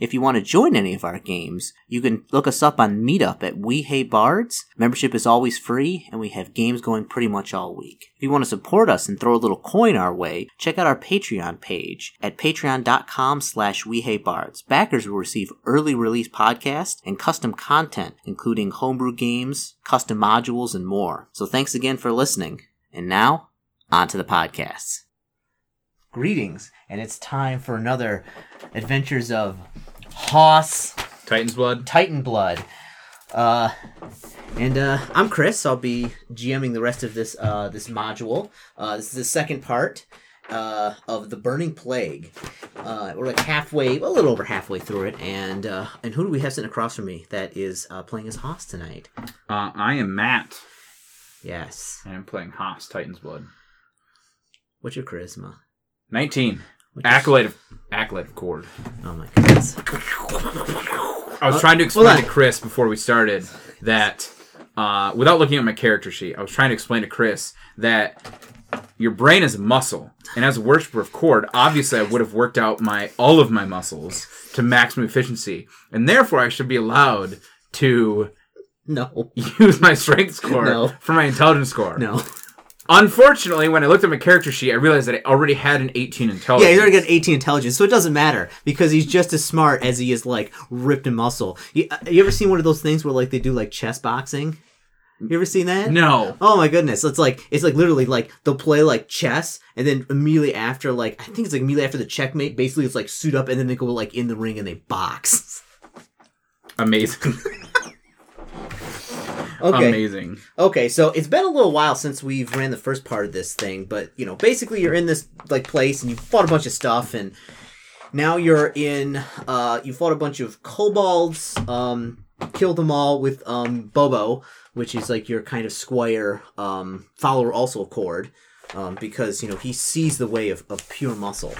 If you want to join any of our games, you can look us up on Meetup at We Hate Bards. Membership is always free, and we have games going pretty much all week. If you want to support us and throw a little coin our way, check out our Patreon page at patreon.com slash We Hate Bards. Backers will receive early release podcasts and custom content, including homebrew games, custom modules, and more. So thanks again for listening. And now, on to the podcasts. Greetings, and it's time for another Adventures of Hoss Titan's blood. Titan Blood. Uh, and uh, I'm Chris. I'll be GMing the rest of this uh, this module. Uh, this is the second part uh, of the Burning Plague. Uh, we're like halfway, a little over halfway through it, and uh, and who do we have sitting across from me that is uh, playing as Hoss tonight? Uh, I am Matt, Yes. and I'm playing Haas Titan's blood. What's your charisma? 19. Accolade of Accolade of Kord. Oh my goodness. I was trying to explain to. Chris before we started that uh, without looking at my character sheet, I was trying to explain to Chris that your brain is a muscle, and as a worshiper of Kord, obviously I would have worked out my all of my muscles to maximum efficiency, and therefore I should be allowed to No. use my strength score No. for my intelligence score. No. Unfortunately, when I looked at my character sheet, I realized that I already had an 18 intelligence. Yeah, he's already got 18 intelligence, so it doesn't matter because he's just as smart as he is like ripped in muscle. You, uh, you ever seen one of those things where like they do like chess boxing? You ever seen that? No. Oh my goodness! It's like it's like literally like they'll play like chess, and then immediately after like I think it's like immediately after the checkmate, basically it's like suit up, and then they go like in the ring and they box. Amazing. Okay. Amazing. Okay, so it's been a little while since we've ran the first part of this thing, but you know, basically you're in this like place and you fought a bunch of stuff and now you're in uh you fought a bunch of kobolds, um killed them all with um Bobo, which is like your kind of squire um follower also of Kord. Um, because you know he sees the way of, of pure muscle.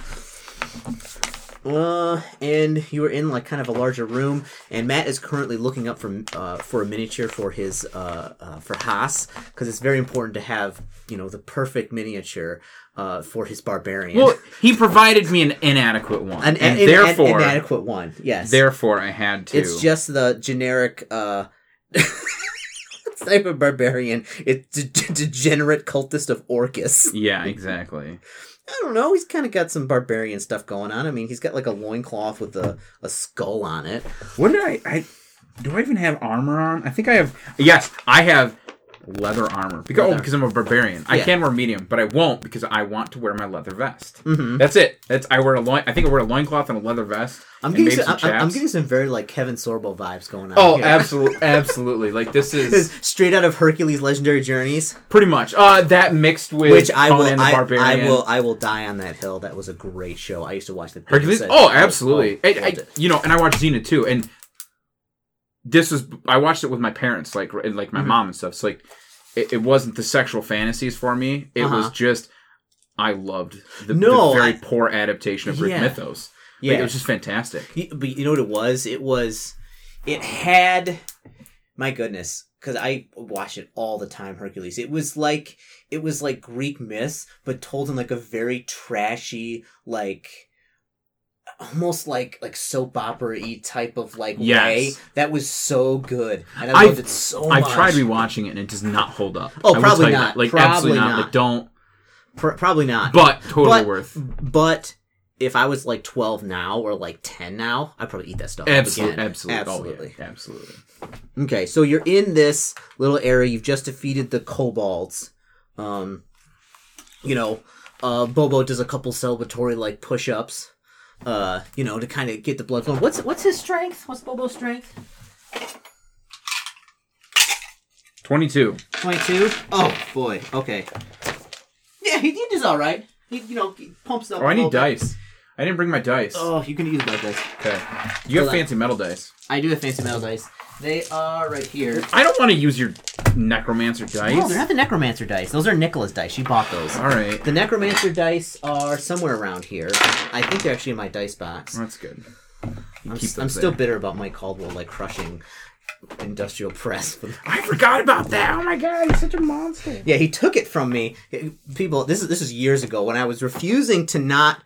Uh, and you were in like kind of a larger room, and Matt is currently looking up for uh, for a miniature for his uh, uh for Haas because it's very important to have you know the perfect miniature uh for his barbarian. Well, he provided me an inadequate one, an, and an- therefore, an inadequate one. Yes, therefore, I had to. it's just the generic. uh Type of barbarian, it's de- de- degenerate cultist of Orcus. yeah, exactly. I don't know. He's kind of got some barbarian stuff going on. I mean, he's got like a loincloth with a, a skull on it. When did I, I? Do I even have armor on? I think I have. Yes, I have leather armor because Leather. oh, because I'm a barbarian. I can wear medium, but I won't because I want to wear my leather vest. Mhm. That's it. That's I wear a loin. I think I wear a loincloth and a leather vest. I'm getting, some, some I'm, I'm getting some very like Kevin Sorbo vibes going on. Oh, here. absolutely, absolutely. Like this is straight out of Hercules' Legendary Journeys, pretty much uh that mixed with which I will, Conan the I, Barbarian. I will, I will die on that hill. That was a great show. I used to watch the Hercules. Said- Oh, absolutely. oh, I, I, you know, and I watched Xena too. And this was I watched it with my parents, like and, like my Mhm. mom and stuff. So like, it, it wasn't the sexual fantasies for me. It was Uh-huh. just I loved the, No, the very I- poor adaptation of Greek Yeah. mythos. yeah. Like, it was just fantastic. But you know what it was? It was, it had, my goodness, because I watch it all the time. Hercules. It was like it was like Greek myths, but told in like a very trashy, like almost like like soap opera y type of like Yes. way. That was so good, and I I've- loved it so much. I've tried rewatching it and it does not hold up. Oh, I probably not. Like Probably absolutely not. not. Like don't. Pr- probably not. But totally But- worth. But if I was like 12 now or like 10 now, I'd probably eat that stuff. Absolutely, again. absolutely, Absolutely. Oh, yeah, absolutely. Okay, so you're in this little area. You've just defeated the kobolds. Um, you know, uh, Bobo does a couple celebratory like push-ups. Uh, you know, to kind of get the blood flowing. What's what's his strength? What's Bobo's strength? Twenty-two. Twenty-two. Oh boy. Okay. Yeah, he, he does all right. He you know he pumps up. Oh, I need bit. dice. I didn't bring my dice. Oh, you can use my dice. Okay. You have fancy metal dice. I do have fancy metal dice. They are right here. I don't want to use your necromancer dice. No, they're not the necromancer dice. Those are Nicola's dice. She bought those. All right, The necromancer dice are somewhere around here. I think they're actually in my dice box. that's good. You I'm, s- I'm still bitter about Mike Caldwell like crushing industrial press. I forgot about that. Oh my god, he's such a monster. Yeah, he took it from me. People, this is this is years ago when I was refusing to not.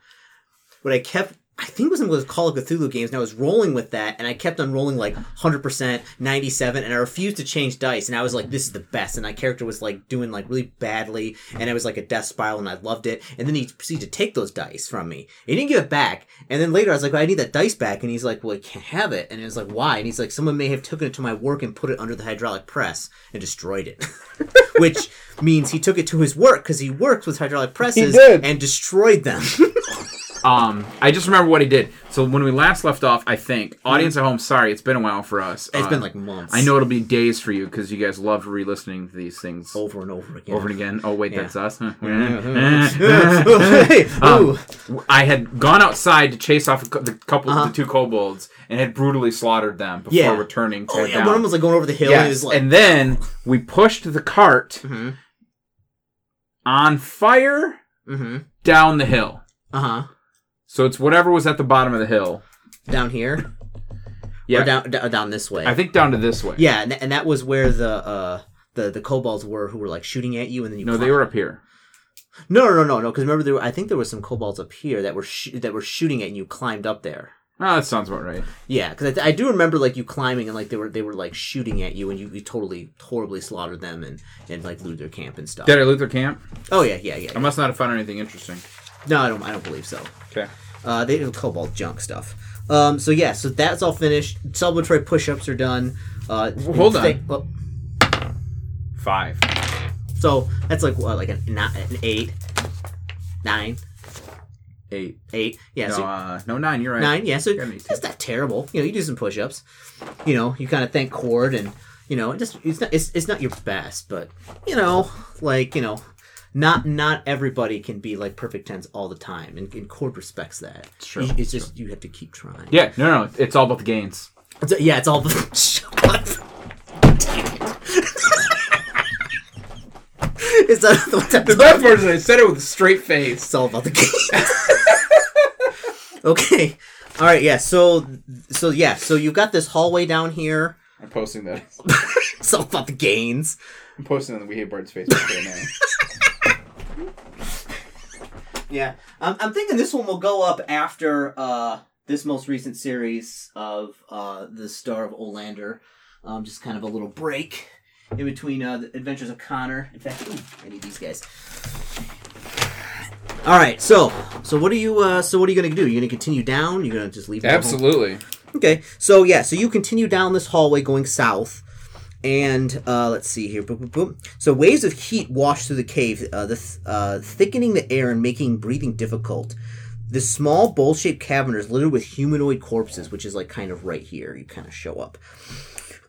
What I kept, I think it was in those Call of Cthulhu games, and I was rolling with that, and I kept on rolling like hundred percent, ninety seven, and I refused to change dice, and I was like, this is the best, and my character was like doing like really badly, and I was like a death spiral, and I loved it, and then he proceeded to take those dice from me. He didn't give it back, and then later I was like, I need that dice back, and he's like, well, I can't have it, and it was like, why? And he's like, someone may have taken it to my work and put it under the hydraulic press and destroyed it. which means he took it to his work because he works with hydraulic presses and destroyed them. Um, I just remember what he did. So when we last left off, I think audience at home, sorry, it's been a while for us. it's Uh, been like months. I know it'll be days for you because you guys love re-listening to these things over and over again. over and again. Oh wait, that's us. Hey, Um, ooh. I had gone outside to chase off a cou- the couple, Uh-huh. the two kobolds, and had brutally slaughtered them before Yeah. returning to Oh, yeah, down. one of them was like going over the hill. and he yes, was like, and then we pushed the cart Mhm. on fire mm-hmm. down the hill. uh huh, So it's whatever was at the bottom of the hill. down here, Yeah, or down d- down this way. I think down to this way. yeah, and, and that was where the uh the the kobolds were who were like shooting at you, and then you No, they were up here. no no no no no because remember there were, I think there was some kobolds up here that were sh- that were shooting at you. and You climbed up there. Oh, that sounds about right. Yeah, because I, I do remember like you climbing and like they were they were like shooting at you and you, you totally horribly slaughtered them and and like looted their camp and stuff. Did I loot their camp? Oh yeah, yeah, yeah. I must not have found anything interesting. No, I don't. I don't believe so. Okay. Uh, they do kobold junk stuff. Um, so yeah, so that's all finished. Celebratory push-ups are done. Uh, hold on. well, Five. so that's like what, like an eight, nine, Eight. eight. Yeah, No, so uh, no, nine. You're right. nine. Yeah, so that's not terrible. You know, you do some push-ups. You know, you kind of thank Kord and you know, it just it's not it's, it's not your best, but you know, like you know. Not not everybody can be like perfect tens all the time, and, and Kord respects that. true, It's it's just you have to keep trying. Yeah, no, no. It's all about the gains. It's- yeah, it's all. Shut up. Is that what that The best part is I said it with a straight face. It's all about the game. okay. All right. Yeah. So, so yeah. So you've got this hallway down here. I'm posting that. It's all about the gains. I'm posting on the We Hate Bards Facebook right now. Yeah. I'm, I'm thinking this one will go up after uh, this most recent series of uh, the Star of Olander. Um, just kind of a little break in between uh, the Adventures of Connor. In fact, ooh, I need these guys. All right. So, so what are you? Uh, so what are you gonna do? You're gonna continue down? You're gonna just leave? Absolutely. Okay, so yeah, so you continue down this hallway going south, and uh, let's see here. Boop, boop, boop. So waves of heat wash through the cave, uh, uh, thickening the air and making breathing difficult. The small bowl-shaped cavern is littered with humanoid corpses, which is like kind of right here. You kind of show up.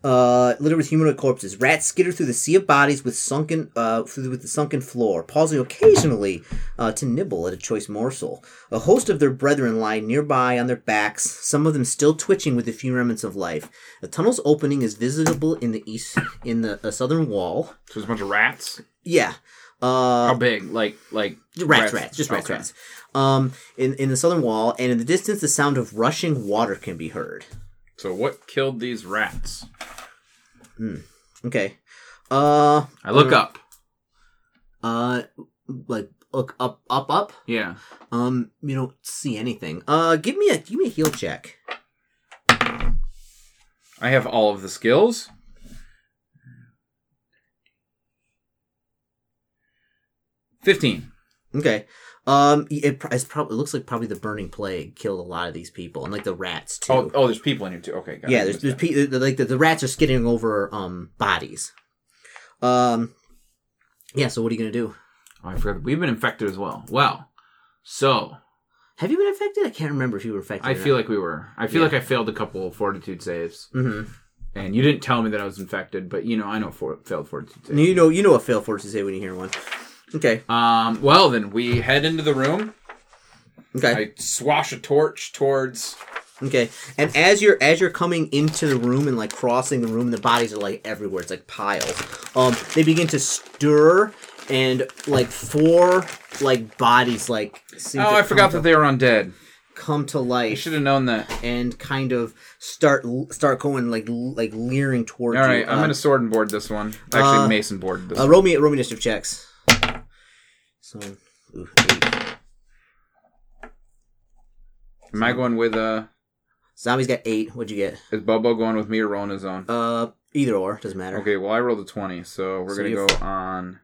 Uh, littered with humanoid corpses. Rats skitter through the sea of bodies with sunken, uh, through with the sunken floor, pausing occasionally uh, to nibble at a choice morsel. A host of their brethren lie nearby on their backs, some of them still twitching with a few remnants of life. The tunnel's opening is visible in the east, in the uh, southern wall. So there's a bunch of rats. Yeah. Uh, How big? Like, like rats, rats, just rats, Okay. rats. Um, in in the southern wall, and in the distance, the sound of rushing water can be heard. So what killed these rats? Okay. Uh, I look up. uh, like look up, up, up. Yeah. Um, you don't see anything. Uh, give me a give me a heal check. I have all of the skills. Fifteen. Okay. Um, it, it's probably it looks like probably the burning plague killed a lot of these people, and like the rats too. Oh, oh, there's people in here too. Okay, got yeah, there's, there's pe- like the, the rats are skidding over um bodies. Um, yeah. So what are you gonna do? Oh, I forgot. We've been infected as well. Well, so Have you been infected? I can't remember if you were infected. I feel like we were. I feel Yeah. like I failed a couple fortitude saves, Mm-hmm. and you didn't tell me that I was infected. But you know, I know for, failed fortitude saves. You know, you know what failed fortitude to say when you hear one. Okay. Um. Well, then we head into the room. Okay. I swash a torch towards Okay, and as you're as you're coming into the room and like crossing the room, the bodies are like everywhere. It's like piles. Um, they begin to stir, and like four like bodies like. seem Oh, to I forgot come that they were undead. come to I life should have known that. and kind of start start going like like leering towards All right, you. I'm Uh, gonna sword and board this one. Actually, uh, Mason board this. Uh, one. roll me roll me checks. So, ooh, eight. Am I going with uh? Zombies got eight. What'd you get? Is Bobo going with me or rolling his own? Uh, either or doesn't matter. Okay, well I rolled a twenty, so we're So gonna go on.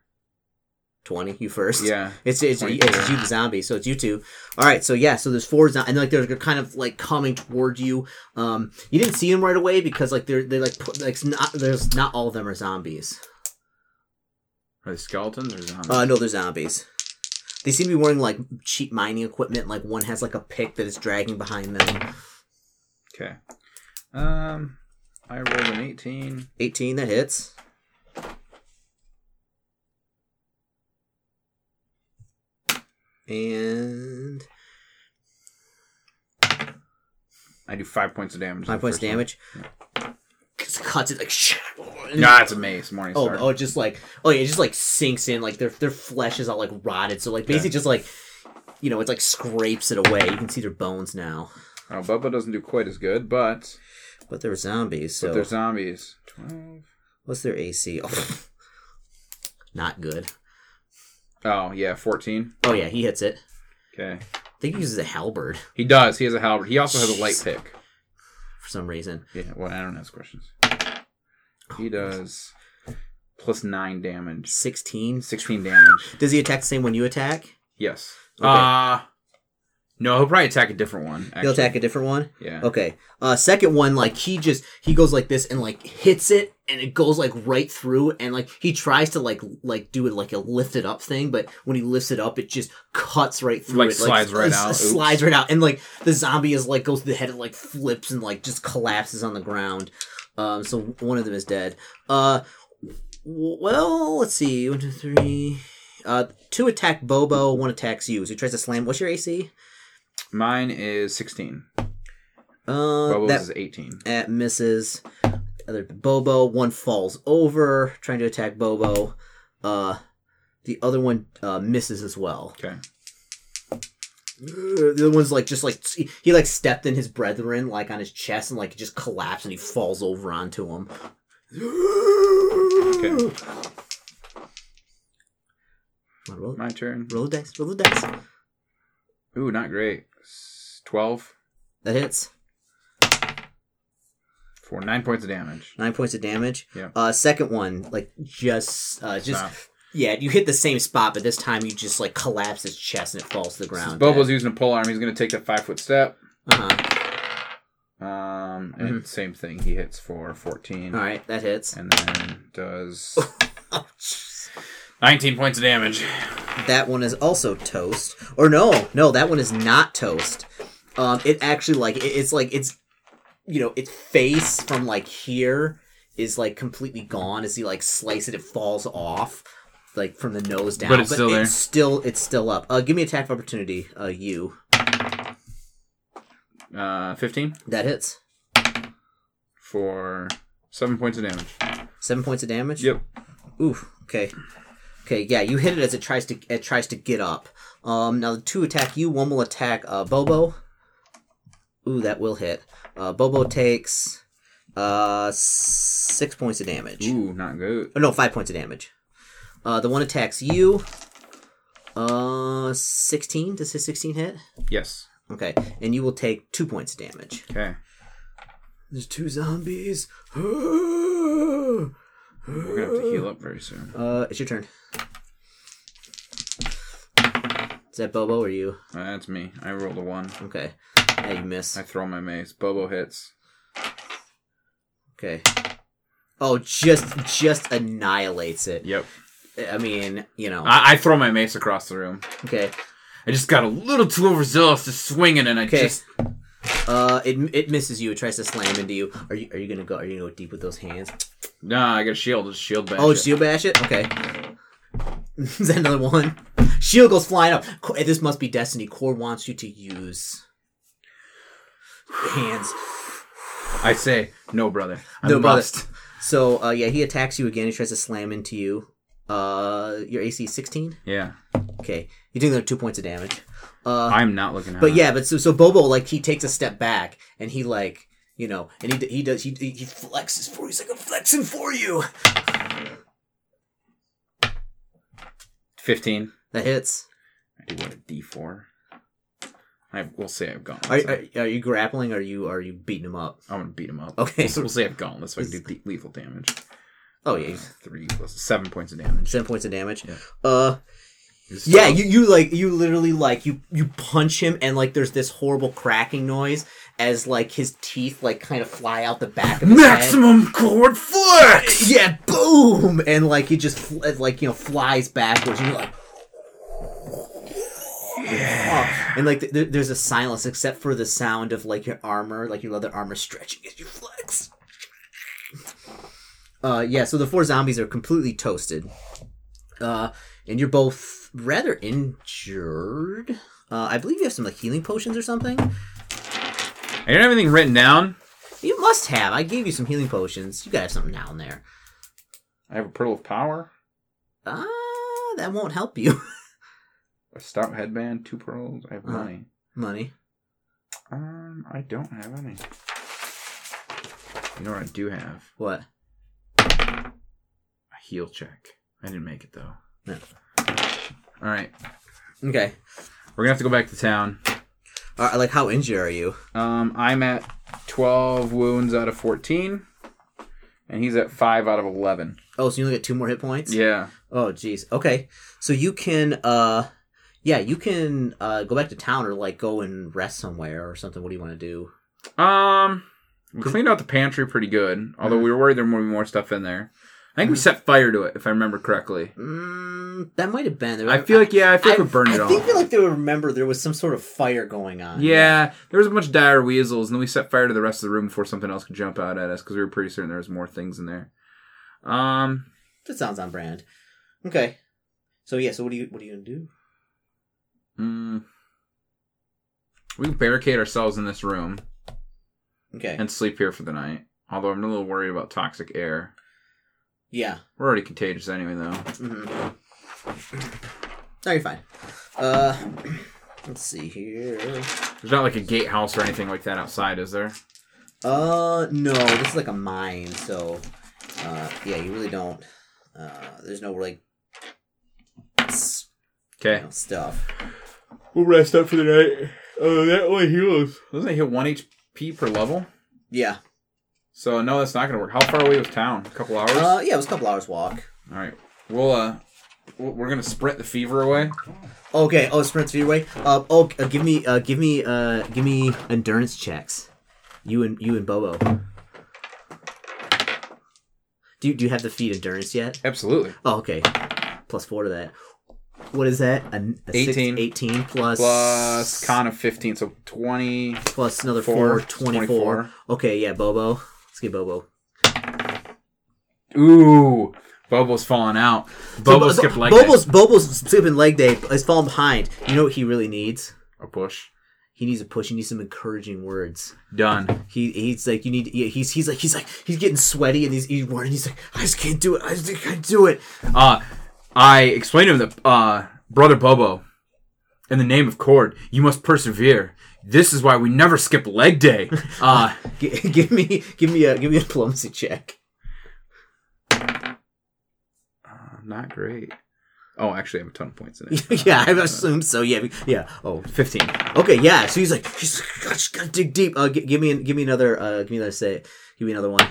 Twenty. You first. Yeah, It's it's, 24. it's you the zombie, so it's you two. All right, so yeah, so there's four zombies, and like they're kind of like coming towards you. Um, you didn't see them right away because like they're they're like put, like it's not there's not all of them are zombies. Are they skeletons or zombies? Uh, no, they're zombies. They seem to be wearing like cheap mining equipment. Like one has like a pick that is dragging behind them. okay. Um, I rolled an eighteen. Eighteen that hits. And I do five points of damage. five points damage. one. Damage. Cuts it like. Nah, it's a mace. Morning Oh, oh, it just like oh yeah, it just like sinks in. Like their their flesh is all like rotted. So like basically just like you know, it's like scrapes it away. You can see their bones now. Oh, Bubba doesn't do quite as good, but But they're zombies. but So they're zombies. Twelve. what's their AC? Oh, not good. Oh yeah, fourteen. Oh yeah, he hits it. Okay. I think he uses a halberd He does. He has a halberd. He also has a light pick. For some reason. Yeah. Well, I don't ask questions. He does plus nine damage. Sixteen. Sixteen damage. Does he attack the same when you attack? Yes. Okay. Uh no, he'll probably attack a different one. Actually. He'll attack a different one. Yeah. Okay. Uh, second one, like he just he goes like this and like hits it, and it goes like right through, and like he tries to like like do it like a lifted up thing, but when he lifts it up, it just cuts right through. Like, it, slides right s- out. Slides right out, and like the zombie is like goes to the head, and like flips and like just collapses on the ground. Um, so one of them is dead. Uh, well, let's see, one, two, three. Uh, two attack Bobo, one attacks you. So he tries to slam. What's your AC? Mine is sixteen. Uh, Bubbles that is eighteen. at misses. Other Bobo, one falls over trying to attack Bobo. Uh, the other one uh, misses as well. Okay. The other one's like just like he, he like stepped in his brethren like on his chest and like just collapsed and he falls over onto him. Okay. Roll, My turn. roll the dice. Roll the dice. Ooh, not great. S- Twelve That hits. for nine points of damage. Nine points of damage. Yeah. Uh, second one, like just uh, just Stop. yeah, you hit the same spot, but this time you just like collapse his chest and it falls to the ground. Bobo's using a pole arm. He's going to take that five foot step. Uh huh. Um, and same thing. He hits for fourteen, All right, that hits. and then does nineteen points of damage. That one is also toast. Or no, no, that one is not toast. Um, it actually like it, it's like it's you know its face from like here is like completely gone. As he like slice it, it falls off like from the nose down. But it's still there. It's still it's still up. Uh, give me attack of opportunity. Uh, you Uh, fifteen that hits for seven points of damage. seven points of damage. Yep. Oof. okay. Okay, yeah, you hit it as it tries to it tries to get up. Um now the two attack you, one will attack uh Bobo. Ooh, that will hit. Uh Bobo takes uh six points of damage. Ooh, not good. Oh, no, five points of damage. Uh the one attacks you. Uh sixteen. Does his sixteen hit? Yes. Okay. And you will take two points of damage. Okay. There's two zombies. We're gonna have to heal up very soon. Uh, it's your turn. Is that Bobo or you? Uh, that's me. I rolled a one. Okay. Yeah, you miss. I throw my mace. Bobo hits. Okay. Oh, just just annihilates it. Yep. I mean, you know. I, I throw my mace across the room. Okay. I just got a little too overzealous to swing it, and I Okay. just Uh, it it misses you. It tries to slam into you. Are you are you gonna go? Are you gonna go deep with those hands? nah. I got a shield. Just shield bash. Oh, it. shield bash it. Okay. Is that another one? Shield goes flying up. This must be destiny. Core wants you to use. Hands. I say, no, brother. I No, brother. must. So uh, yeah, he attacks you again. He tries to slam into you. Uh, your AC sixteen. Yeah, Okay, you're doing like two points of damage. Uh, I'm not looking at but yeah, but so so Bobo like he takes a step back and he like you know and he he does he he flexes for you. He's like I'm flexing for you. 15. That hits. I do what a D4. I we'll say I've gone. Are, are, are you grappling? Or are you are you beating him up? I'm gonna beat him up. Okay. We'll, we'll say I've gone. That's why I can do lethal damage. Oh yeah, Three plus seven points of damage. seven points of damage. Yeah. Uh, yeah, you you like you literally like you you punch him and like there's this horrible cracking noise as like his teeth like kind of fly out the back of his head. maximum Kord flex. Yeah, boom, and like he just like you know flies backwards, and you're like, yeah, and like th- th- there's a silence except for the sound of like your armor, like your leather armor stretching as you flex. Uh, yeah, so the four zombies are completely toasted, uh, and you're both rather injured. Uh, I believe you have some like healing potions or something. I don't have anything written down. You must have. I gave you some healing potions. You gotta have something down there. I have a pearl of power, Ah, that won't help you. a stout headband, two pearls. I have Uh-huh. money. Money. Um, I don't have any. You know what I do have? What? A heal check. I didn't make it though. No. All right, Okay. we're gonna have to go back to town. Uh, like, how injured are you? Um, I'm at 12 wounds out of 14, and he's at 5 out of 11. Oh, so you only get two more hit points? Yeah. Oh, jeez. Okay. So you can, uh, yeah, you can uh, go back to town or like go and rest somewhere or something. What do you want to do? Um, we cleaned out the pantry pretty good, although we were worried there would be more stuff in there. I think we set fire to it, if I remember correctly. Mm, that might have been. I feel like, yeah, I feel like we burned it I all. think like they would remember there was some sort of fire going on. Yeah, there was a bunch of dire weasels, and then we set fire to the rest of the room before something else could jump out at us because we were pretty certain there was more things in there. Um, That sounds on brand. Okay. So yeah. So what do you what are you gonna do? Mm, we can barricade ourselves in this room Okay. and sleep here for the night. Although I'm a little worried about toxic air. yeah. We're already contagious anyway, though. Mm-hmm. No, you're fine. Uh, let's see here. There's not like a gatehouse or anything like that outside, is there? Uh, no, this is like a mine, so, uh, yeah, you really don't, uh, there's no, like, s- you Okay. know, stuff. We'll rest up for the night. Oh, that only heals. Doesn't it hit 1 HP per level? Yeah. So, no, that's not going to work. How far away was town? A couple hours? Uh, yeah, it was a couple hours walk. All right. We'll, uh, we'll- we're going to sprint the fever away. Okay, oh, sprint fever away. Uh, oh, uh, give me, uh, give me, uh, give me endurance checks. You and, you and Bobo. Do you, do you have the feat endurance yet? Absolutely. Oh, okay. Plus four to that. What is that? A, a six- 18. 18 plus Plus con of 15, so 20. plus another Four, 4, 24. 24. Okay, yeah, Bobo. Let's get Bobo. Ooh. Bobo's falling out. Bobo So, skipped leg Bobo's, Bobo's skipping leg day. Is falling behind. You know what he really needs? A push. He needs a push. He needs some encouraging words. Done. He he's like you need. Yeah, he's he's like he's like he's getting sweaty and he's he's running. He's like I just can't do it. I just can't do it. Uh, I explained to him that, uh, Brother Bobo, in the name of Kord, you must persevere. This is why we never skip leg day. Uh, G- give me give me a give me a diplomacy check. uh, not great. Oh, actually, I have a ton of points in it. yeah, I assumed so. Yeah, yeah. Oh, 15. Okay, yeah. So he's like, he's like, "God, just gotta dig deep. Uh, g- give me, give me another. Uh, give me another. Say, give me another one.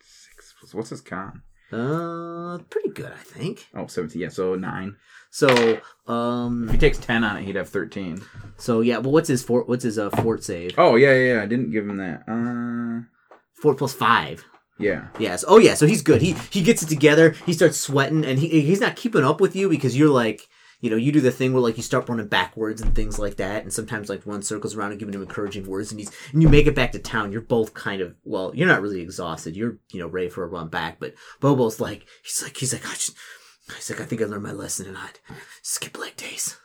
Six. What's his con? Uh, pretty good, I think. Oh, 17. Yeah, so 9. So, um, If he takes 10 on it, he'd have 13. so yeah. Well, what's his fort? What's his uh fort save? Oh, yeah, yeah, yeah. I didn't give him that. Uh, Fort plus five. yeah. Yes. Oh yeah. So he's good. He he gets it together. He starts sweating, and he he's not keeping up with you because you're like. You know, you do the thing where like you start running backwards and things like that, and sometimes like run circles around and giving him encouraging words, and he's and you make it back to town. You're both kind of well, you're not really exhausted. You're you know ready for a run back, but Bobo's like he's like he's like I just, he's like I think I learned my lesson and I'd skip leg days.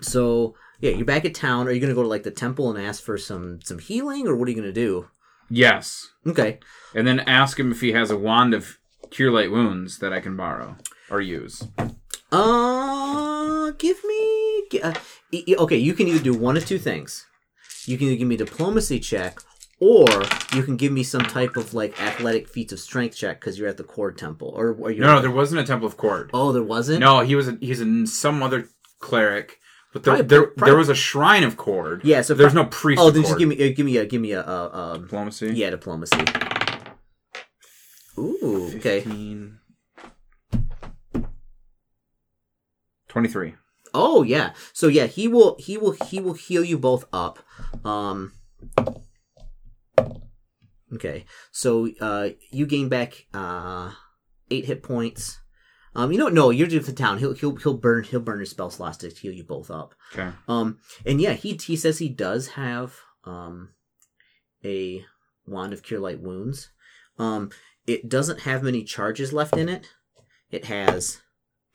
So yeah, you're back at town. Are you gonna go to like the temple and ask for some some healing, or what are you gonna do? Yes. Okay. And then ask him if he has a wand of cure light wounds that I can borrow or use. Uh, give me. Uh, okay, you can either do one of two things. You can either give me a diplomacy check, or you can give me some type of like athletic feats of strength check because you're at the Kord temple, or? No, no, there wasn't a temple of Kord. Oh, there wasn't. No, he was a, he's in some other cleric, but there, Probably- there, probably- there was a shrine of Kord. Yeah, so there's pro- no priest. Oh, then just give me, uh, give me a, give me a, uh, um, diplomacy. yeah, diplomacy. Ooh, okay. 23. Oh yeah. So yeah, he will he will he will heal you both up. Um Okay. So uh you gain back uh 8 hit points. Um you know no, you're just the town. He'll he'll he'll burn he'll burn his spell slots to heal you both up. Okay. Um and yeah, he he says he does have um a wand of cure light wounds. Um it doesn't have many charges left in it. It has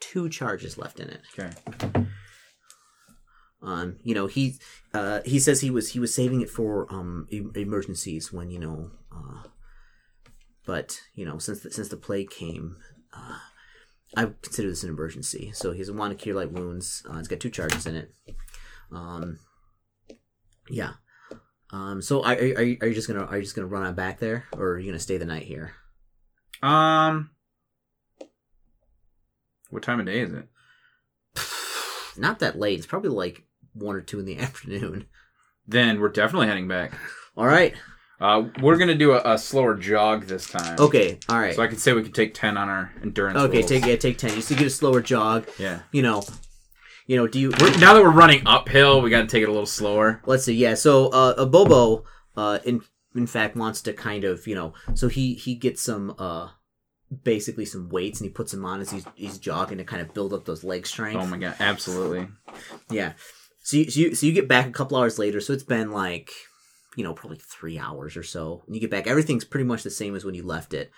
two charges left in it. Okay. Um, you know, he uh, he says he was he was saving it for um emergencies when you know, uh, but you know since the, since the plague came, uh, I consider this an emergency. So he has a wand of cure light wounds. Uh, it's got two charges in it. Um, yeah. Um, so are, are, are you just gonna are you just gonna run on back there, or are you gonna stay the night here? Um. What time of day is it? Not that late. It's probably like one or two in the afternoon. Then we're definitely heading back. All right. Uh, we're gonna do a, a slower jog this time. Okay. All right. So I could say we could take ten on our endurance. Okay, rolls. take yeah, take ten. You still get a slower jog. Yeah. You know, you know. Do you? We're, now that we're running uphill, we got to take it a little slower. Let's see. Yeah. So uh, a Bobo, uh, in in fact, wants to kind of you know. So he he gets some uh, basically some weights and he puts them on as he's he's jogging to kind of build up those leg strength. Oh my god, absolutely. Yeah. So you, so you so you get back a couple hours later. So it's been like, you know, probably three hours or so. And you get back, everything's pretty much the same as when you left it.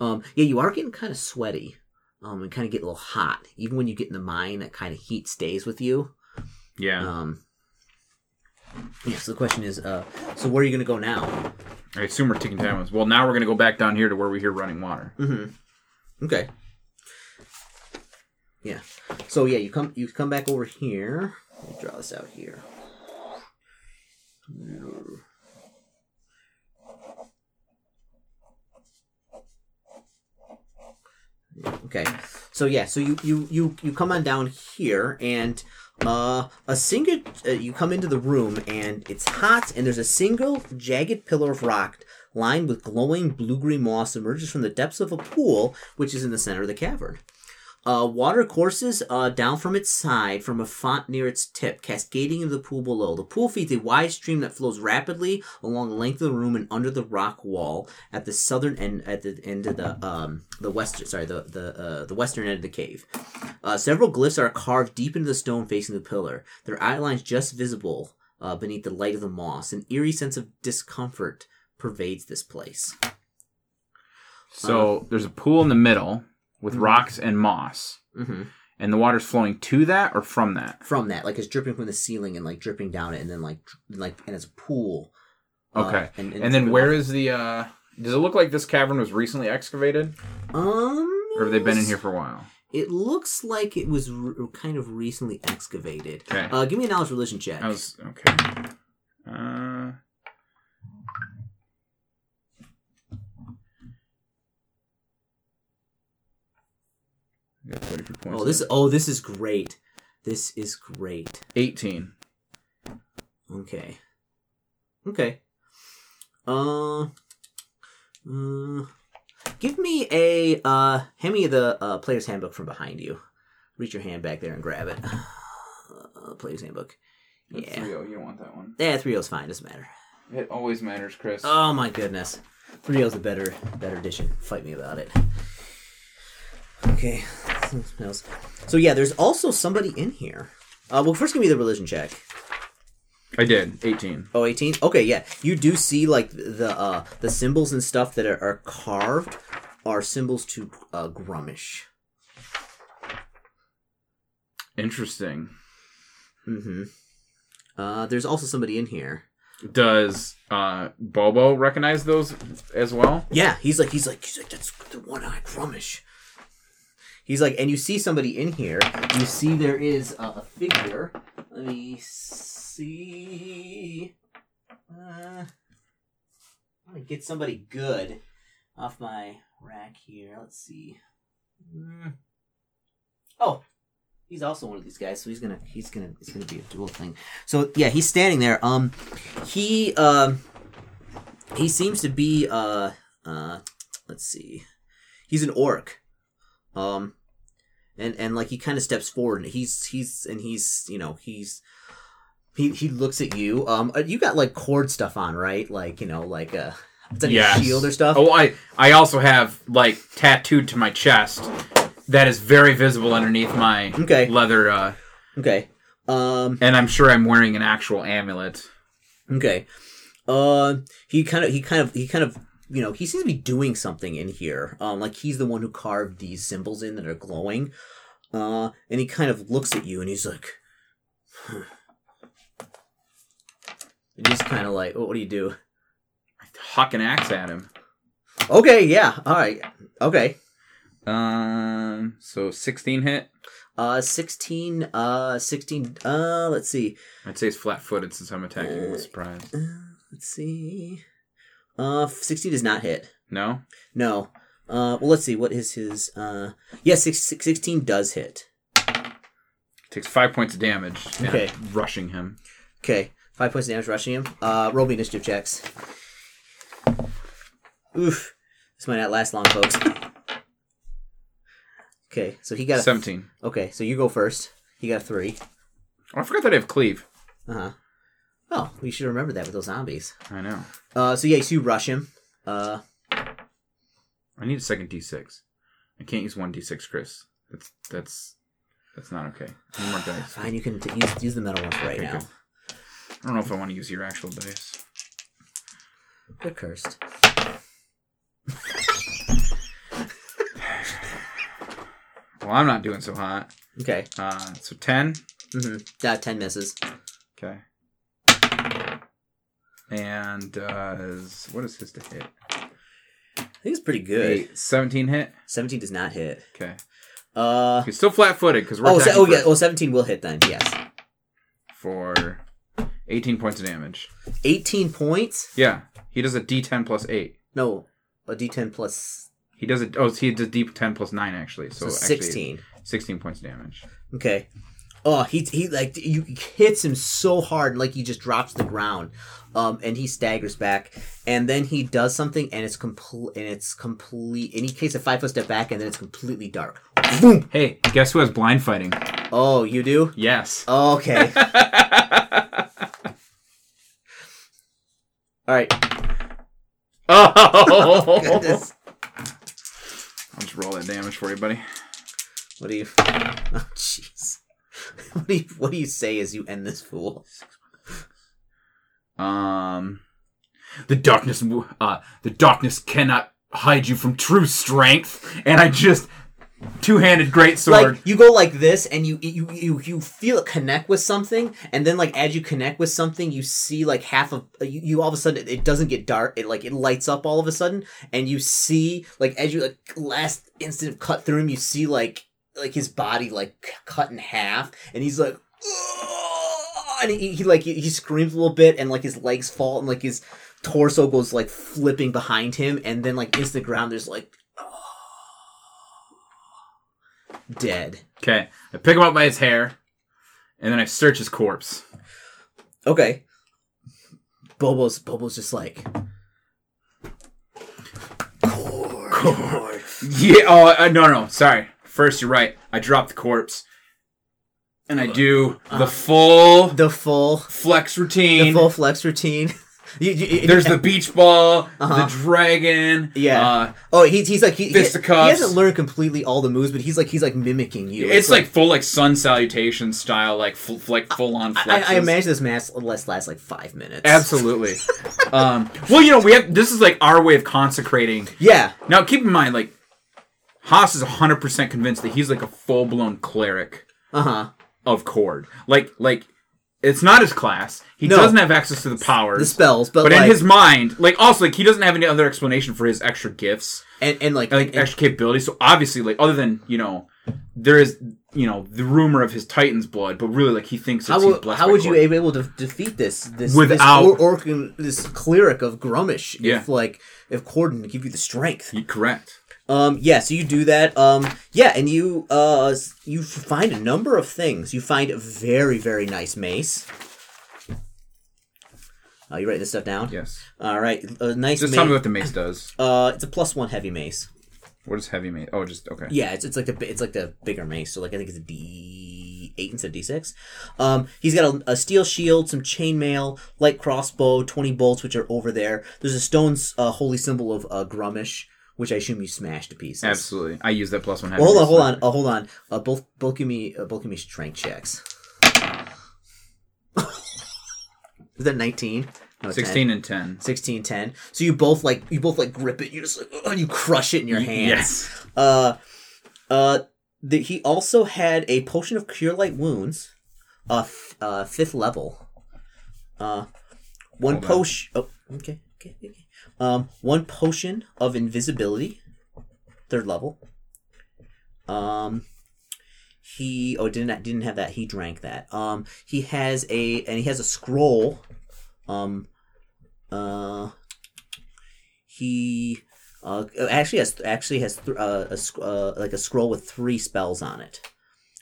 Um, yeah, you are getting kind of sweaty, um, and kind of get a little hot. Even when you get in the mine, that kind of heat stays with you. Yeah. Um, yeah. So the question is, uh, so where are you gonna go now? I assume we're taking time. Well, now we're gonna go back down here to where we hear running water. Mm-hmm. Okay. Yeah. So yeah, you come you come back over here. Draw this out here. Okay. So yeah, so you you you you come on down here and uh a single uh, you come into the room and it's hot and there's a single jagged pillar of rock lined with glowing blue-green moss emerges from the depths of a pool which is in the center of the cavern. Uh, water courses uh, down from its side from a font near its tip, cascading into the pool below. The pool feeds a wide stream that flows rapidly along the length of the room and under the rock wall at the southern end, at the end of the um the western sorry the the uh, the western end of the cave. Uh, several glyphs are carved deep into the stone facing the pillar. Their outlines just visible uh, beneath the light of the moss. An eerie sense of discomfort pervades this place. So there's a pool in the middle with rocks and moss, Mm-hmm. and the water's flowing to that or from that. from that, like it's dripping from the ceiling and like dripping down it, and then like like and it's a pool. uh, Okay. and, And then where is the? uh Does it look like this cavern was recently excavated, um? or have they been in here for a while? It looks like it was r- kind of recently excavated. Okay. Uh, give me a knowledge religion check. I was okay. Uh, got 33 points oh, this oh this is great. This is great. 18. Okay. Okay. Uh. Uh. Give me a uh. Hand me the uh, player's handbook from behind you. Reach your hand back there and grab it. Uh, player's handbook. Yeah. 3 You don't want that one. Yeah, three O's fine. Doesn't matter. It always matters, Chris. Oh my goodness. Three O's a better better edition. Fight me about it. Okay. So yeah, there's also somebody in here. Uh, well, first give me the religion check. I did. 18. Oh, 18? Okay, yeah. You do see like the uh the symbols and stuff that are, are carved are symbols to uh Gruumsh. Interesting. Mm-hmm. Uh, there's also somebody in here. Does uh, Bobo recognize those as well? Yeah, he's like, he's like, he's like, that's the one-eyed Gruumsh. He's like, and you see somebody in here. You see there is a, a figure. Let me see. Uh, I'm gonna get somebody good off my rack here. Let's see. Mm. Oh, he's also one of these guys. So he's gonna, he's gonna, it's gonna be a dual thing. So yeah, he's standing there. Um, he, um, he seems to be, uh, uh, let's see. He's an orc. Um, and and like he kind of steps forward and he's he's and he's you know he's he he looks at you um uh, you got like Kord stuff on right like you know like a it's Yes. a shield or stuff Oh, I I also have like tattooed to my chest that is very visible underneath my Okay. leather, uh, okay um and I'm sure I'm wearing an actual amulet. okay uh he kind of he kind of he kind of you know he seems to be doing something in here um like he's the one who carved these symbols in that are glowing uh and he kind of looks at you and he's like and he's kind of like oh, what do you do I Huck an axe at him. Okay, yeah. All right. Okay. Um, so 16 hit. Uh 16 uh 16 uh let's see. I'd say it's flat-footed since I'm attacking with surprise. Uh, let's see. Uh 16 does not hit. No. No. Uh well let's see what is his uh yeah, six, six, 16 does hit. Takes five points of damage. Okay. rushing him. Okay. 5 points of damage rushing him. Uh roll me initiative checks. Oof. This might not last long, folks. Okay, so he got a 17. Okay, so you go first. He got a 3. Oh, I forgot that I have cleave. Uh-huh. Oh, we should remember that with those zombies. I know. Uh, so yeah, so you rush him. Uh, I need a second d6. I can't use one d6, Chris. That's that's that's not okay. Need more dice. fine, you can t- use use the metal ones right Okay, now. good. I don't know if I want to use your actual dice. They're cursed. Well, I'm not doing so hot. Okay. Uh, so 10. Mm-hmm. Yeah, ten misses. Okay. And uh, what is his to hit? I think it's pretty good. Eight. 17 hit. Seventeen does not hit. Okay. Uh, He's still flat-footed because we're oh, se- oh yeah. Well, seventeen will hit then. Yes. for 18 points of damage. Eighteen points. Yeah, he does a D10 plus eight. No, a D10 plus He does it. Oh, he does D10 plus nine actually. So, so actually, sixteen. 16 points of damage. Okay. Oh, he he like you hits him so hard, like he just drops the ground, um, and he staggers back, and then he does something, and it's complete, and it's complete, and he takes a five foot step back, and then it's completely dark. Boom. Hey, guess who has blind fighting? Oh, you do? Yes. Okay. All right. oh, Goodness. I'll just roll that damage for you, buddy. What do you? Oh, jeez. What do you? What do you say as you end this fool? Um, the darkness, uh, the darkness cannot hide you from true strength. And I just two-handed great sword. Like you go like this, and you you you you feel it connect with something, and then like as you connect with something, you see like half of you, you all of a sudden it doesn't get dark. It like it lights up all of a sudden, and you see like as you like last instant cut through him, you see like like his body like cut in half, and he's like. And he, he like he, he screams a little bit, and like his legs fall, and like his torso goes like flipping behind him, and then like into the ground. There's like dead. Okay, I pick him up by his hair, and then I search his corpse. Okay. Bobo's Bobo's just like Kord. Yeah. Oh uh, no, no. Sorry. First, you're right. I drop the corpse, and I do the full the full flex routine. the full flex routine. You- you- There's the beach ball, Uh-huh. the dragon. Yeah. Uh, oh he's he's like he, he, he Fisticuffs. hasn't learned completely all the moves, but he's like he's like mimicking you. it's like, full like sun salutation style, like full, like full on I, flexes. I imagine this mask less lasts like five minutes. Absolutely. um, well, you know, we have this is like our way of consecrating. Yeah. Now, keep in mind, like Haas is hundred percent convinced that he's like a full blown cleric Uh huh. of Kord. Like, like it's not his class. He No. doesn't have access to the powers. the spells, but, but like, in his mind, like also like he doesn't have any other explanation for his extra gifts, and, and like, like and- extra capabilities. So obviously, like other than you know, there is you know the rumor of his Titan's blood, but really like he thinks it's how he's blessed how would you be able to defeat this this Without- this, or, or, this cleric of Gruumsh Yeah. if like if Corden give you the strength? You- correct. Um, yeah, so you do that. Um, yeah, and you uh you find a number of things. You find a very very nice mace. Are you writing this stuff down? Yes. All right, a nice Just mace. tell me what the mace does. uh, it's a plus one heavy mace. What is heavy mace? Oh, just okay. Yeah, it's, it's like the bi- it's like the bigger mace. So like I think it's a D eight instead of D six. Um, he's got a, a steel shield, some chainmail, light crossbow, twenty bolts, which are over there. There's a stone's uh, holy symbol of uh, Gruumsh, which I assume you smashed to pieces. Absolutely. I use that plus one. Well, hold on, hold on, uh, hold on. Uh, both both give me uh, both give me strength checks. Is that nineteen? No, 10. Sixteen and ten. 16, 10. So you both like you both like grip it. You just like you crush it in your hands. Yes. Uh, uh, the, he also had a potion of cure light wounds, uh, f- uh fifth level. Uh, one potion. Oh, okay, okay, okay. Um, one potion of invisibility, third level. Um, he oh didn't didn't have that. He drank that. Um, he has a and he has a scroll. Um, uh, he uh, actually has actually has th- uh, a sc- uh, like a scroll with three spells on it.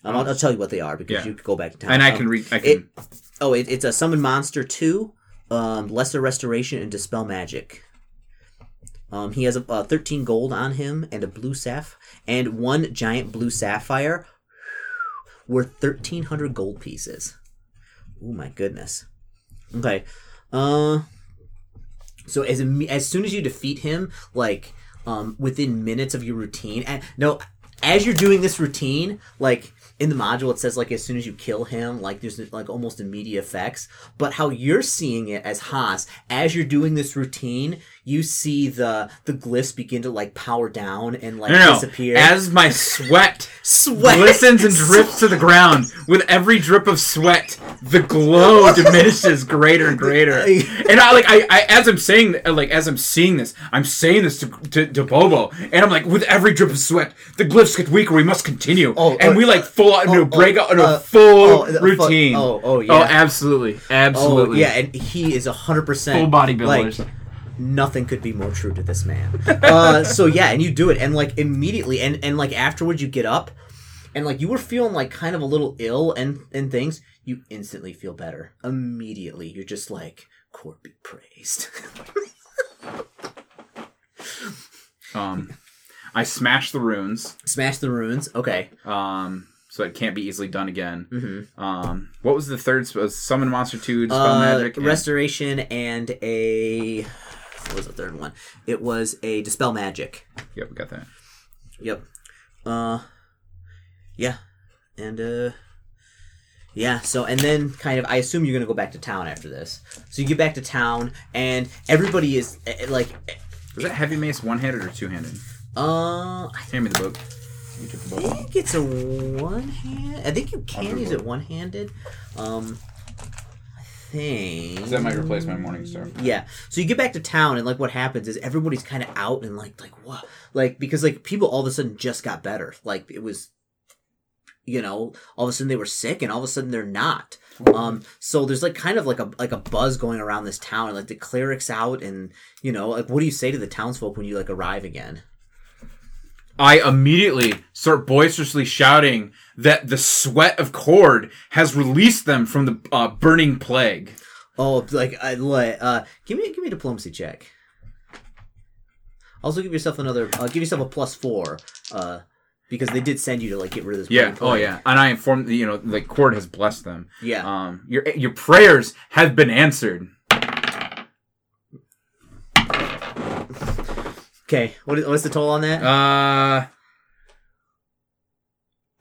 Um, I'll, I'll tell you what they are because Yeah. you could go back to time. And I Um, can read. I can. Oh, it, it's a summon monster two, um, lesser restoration and dispel magic. Um, he has a, uh, thirteen gold on him and a blue saph and one giant blue sapphire worth thirteen hundred gold pieces. Oh my goodness. Okay. Uh. So as as soon as you defeat him, like um, within minutes of your routine, and no, as you're doing this routine, like in the module, it says like as soon as you kill him, like there's like almost immediate effects. But how you're seeing it as Haas, as you're doing this routine, you see the the glyphs begin to like power down and like no, no, disappear. As my sweat Sweat glistens and drips to the ground, with every drip of sweat, the glow diminishes greater and greater. And I like, I, I as I'm saying, like as I'm seeing this, I'm saying this to, to, to Bobo, and I'm like, with every drip of sweat, the glyphs get weaker. We must continue, Oh, and oh, we like full out into oh, a breakout into uh, a full oh, routine. oh, oh, yeah. oh, absolutely, Oh absolutely, yeah, and he is hundred percent full bodybuilders. Like, nothing could be more true to this man. Uh, so yeah, and you do it, and like immediately, and and like afterwards, you get up, and like you were feeling like kind of a little ill and and things. You instantly feel better immediately. You're just like, Kord be praised. um, I smashed the runes. Smash the runes. Okay. Um, so it can't be easily done again. Mm-hmm. Um, what was the third? spell? Summon monster two, dispel Uh, magic, and- restoration and a what was the third one? It was a dispel magic. Yep, we got that. Yep. Uh yeah. And uh yeah, so and then kind of I assume you're going to go back to town after this. So you get back to town and everybody is eh, eh, like Was that heavy mace one handed or two handed? uh I Hand me the book. You took the book. I think it's a one hand. I think you can use it one-handed. Um I think That might replace my morning star. Yeah. So you get back to town and like what happens is everybody's kind of out and like like what like because like people all of a sudden just got better. Like it was you know, all of a sudden they were sick and all of a sudden they're not. Um so there's like kind of like a like a buzz going around this town like the clerics out and you know, like what do you say to the townsfolk when you like arrive again? I immediately start boisterously shouting that the sweat of Kord has released them from the uh, burning plague. Oh, like I like uh give me give me a diplomacy check. Also give yourself another uh, give yourself a plus 4 uh because they did send you to like get rid of this Yeah. Oh yeah. And I informed you know the Kord has blessed them. Yeah. Um. Your your prayers have been answered. Okay, what is, what's the toll on that? Uh.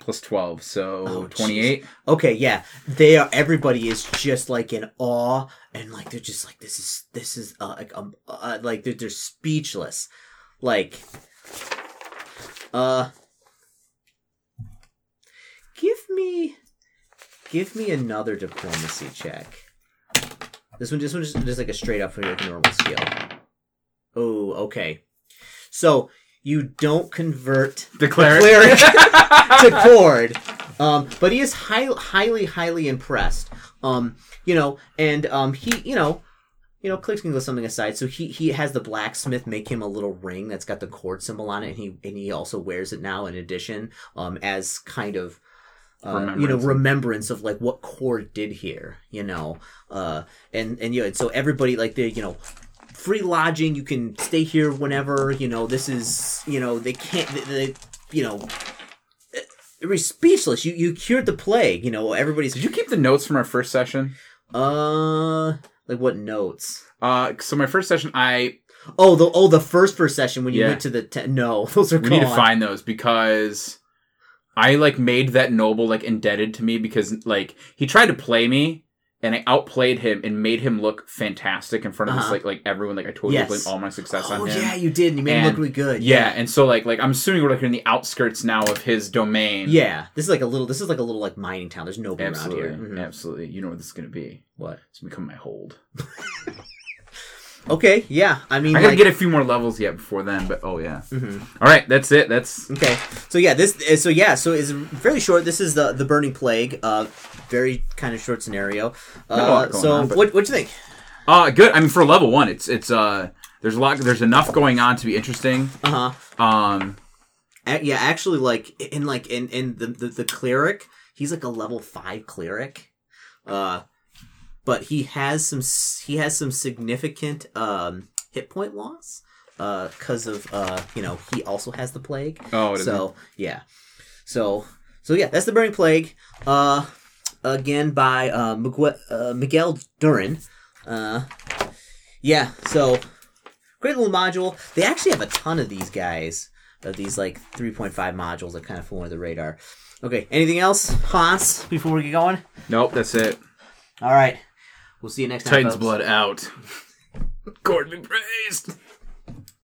Plus twelve, so Oh, twenty-eight. okay, yeah, they are. Everybody is just like in awe, and like they're just like this is this is uh, like um uh, like they're, they're speechless, like uh. Give me give me another diplomacy check. This one, this one, just, just like a straight up like normal skill. Oh, okay. So you don't convert The cleric. cleric to Kord, um, but he is high, highly, highly impressed. Um, you know, and um, he, you know, you know, clicks can go something aside. So he he has the blacksmith make him a little ring that's got the Kord symbol on it, and he and he also wears it now in addition, um, as kind of. Uh, you know, Remembrance. of like what Kord did here, you know, uh, and and you know, and so everybody like they, you know, free lodging, you can stay here whenever, you know, this is, you know, they can't, they, they you know, everybody's speechless. You you cured the plague, you know, everybody's, Did you keep the notes from our first session? uh, like what notes? Uh, so my first session, I Oh, the oh the first first session when you Yeah. went to the te- no, those are we gone. need to find those because I like made that noble like indebted to me because like he tried to play me and I outplayed him and made him look fantastic in front of this Uh-huh. like like everyone like I totally Yes. blamed all my success Oh on him. yeah, you did. and You made him look really good. Yeah, and so like like I'm assuming we're like in the outskirts now of his domain. yeah. This is like a little. This is like a little like mining town. There's nobody absolutely, around here. Mhm. absolutely. You know what this is gonna be? What? It's gonna become my hold. Okay. Yeah. I mean, I gotta like, get a few more levels yet before then, but oh yeah. Mhm. All right, that's it. That's Okay, so yeah, this uh, so yeah, so it's fairly short. This is the the burning plague. Uh, very kind of short scenario. Uh, so on, but- what what you think? uh good. I mean, for level one, it's it's uh there's a lot there's enough going on to be interesting. Uh huh. Um, yeah, actually, like in like in in the, the the cleric, he's like a level five cleric. Uh, but he has some he has some significant um hit point loss. Uh, because of uh, you know, he also has the plague. oh, so yeah so so yeah that's the burning plague uh again by uh, Miguel, uh miguel durin uh yeah so great little module they actually have a ton of these guys of these like 3.5 modules that kind of flew under the radar okay anything else hans before we get going nope. That's it. all right we'll see you next time Titan's folks. blood out. Gordon be praised.